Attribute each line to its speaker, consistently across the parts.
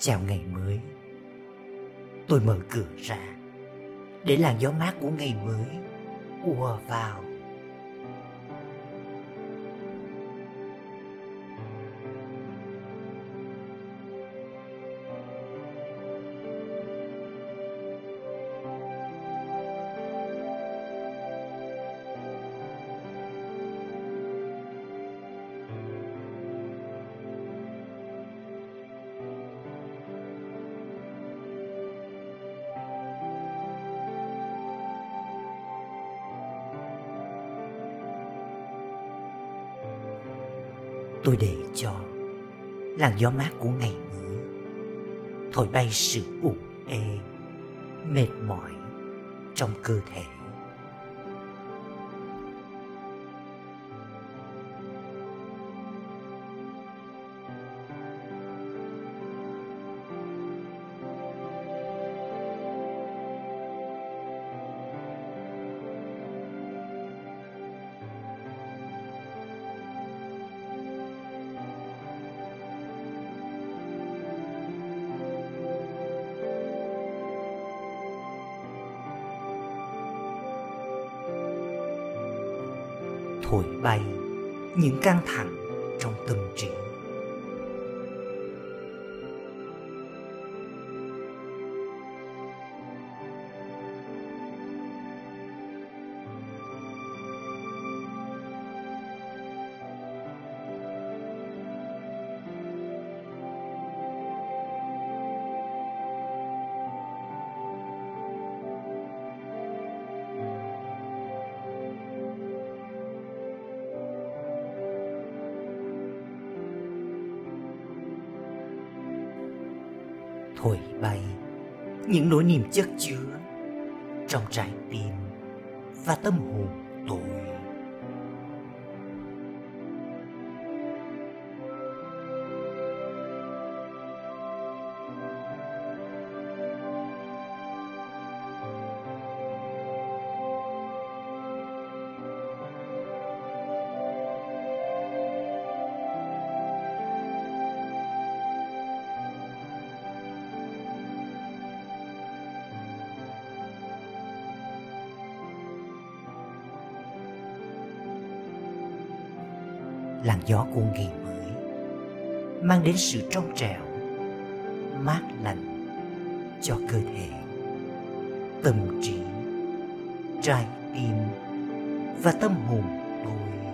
Speaker 1: chào ngày mới. Tôi mở cửa ra. Để làn gió mát của ngày mới, ùa vào. Tôi để cho. Làn gió mát của ngày mới. Thổi bay sự ủ ê, mệt mỏi trong cơ thể. Thổi bay những căng thẳng trong tâm trí. Thổi bay. Những nỗi niềm chất chứa trong trái tim và tâm hồn tôi. Làn gió của ngày mới, mang đến sự trong trẻo, mát lạnh cho cơ thể, tâm trí, trái tim và tâm hồn tôi.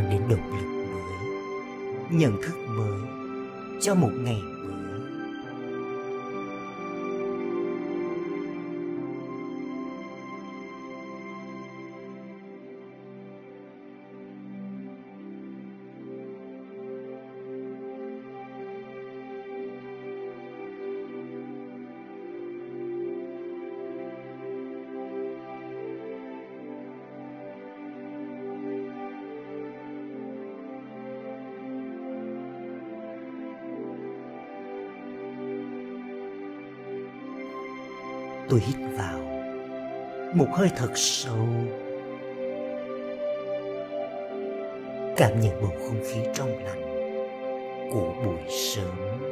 Speaker 1: Mang đến động lực mới nhận thức mới cho một ngày Tôi hít vào. Một hơi thật sâu. Cảm nhận bầu không khí trong lành Của buổi sớm.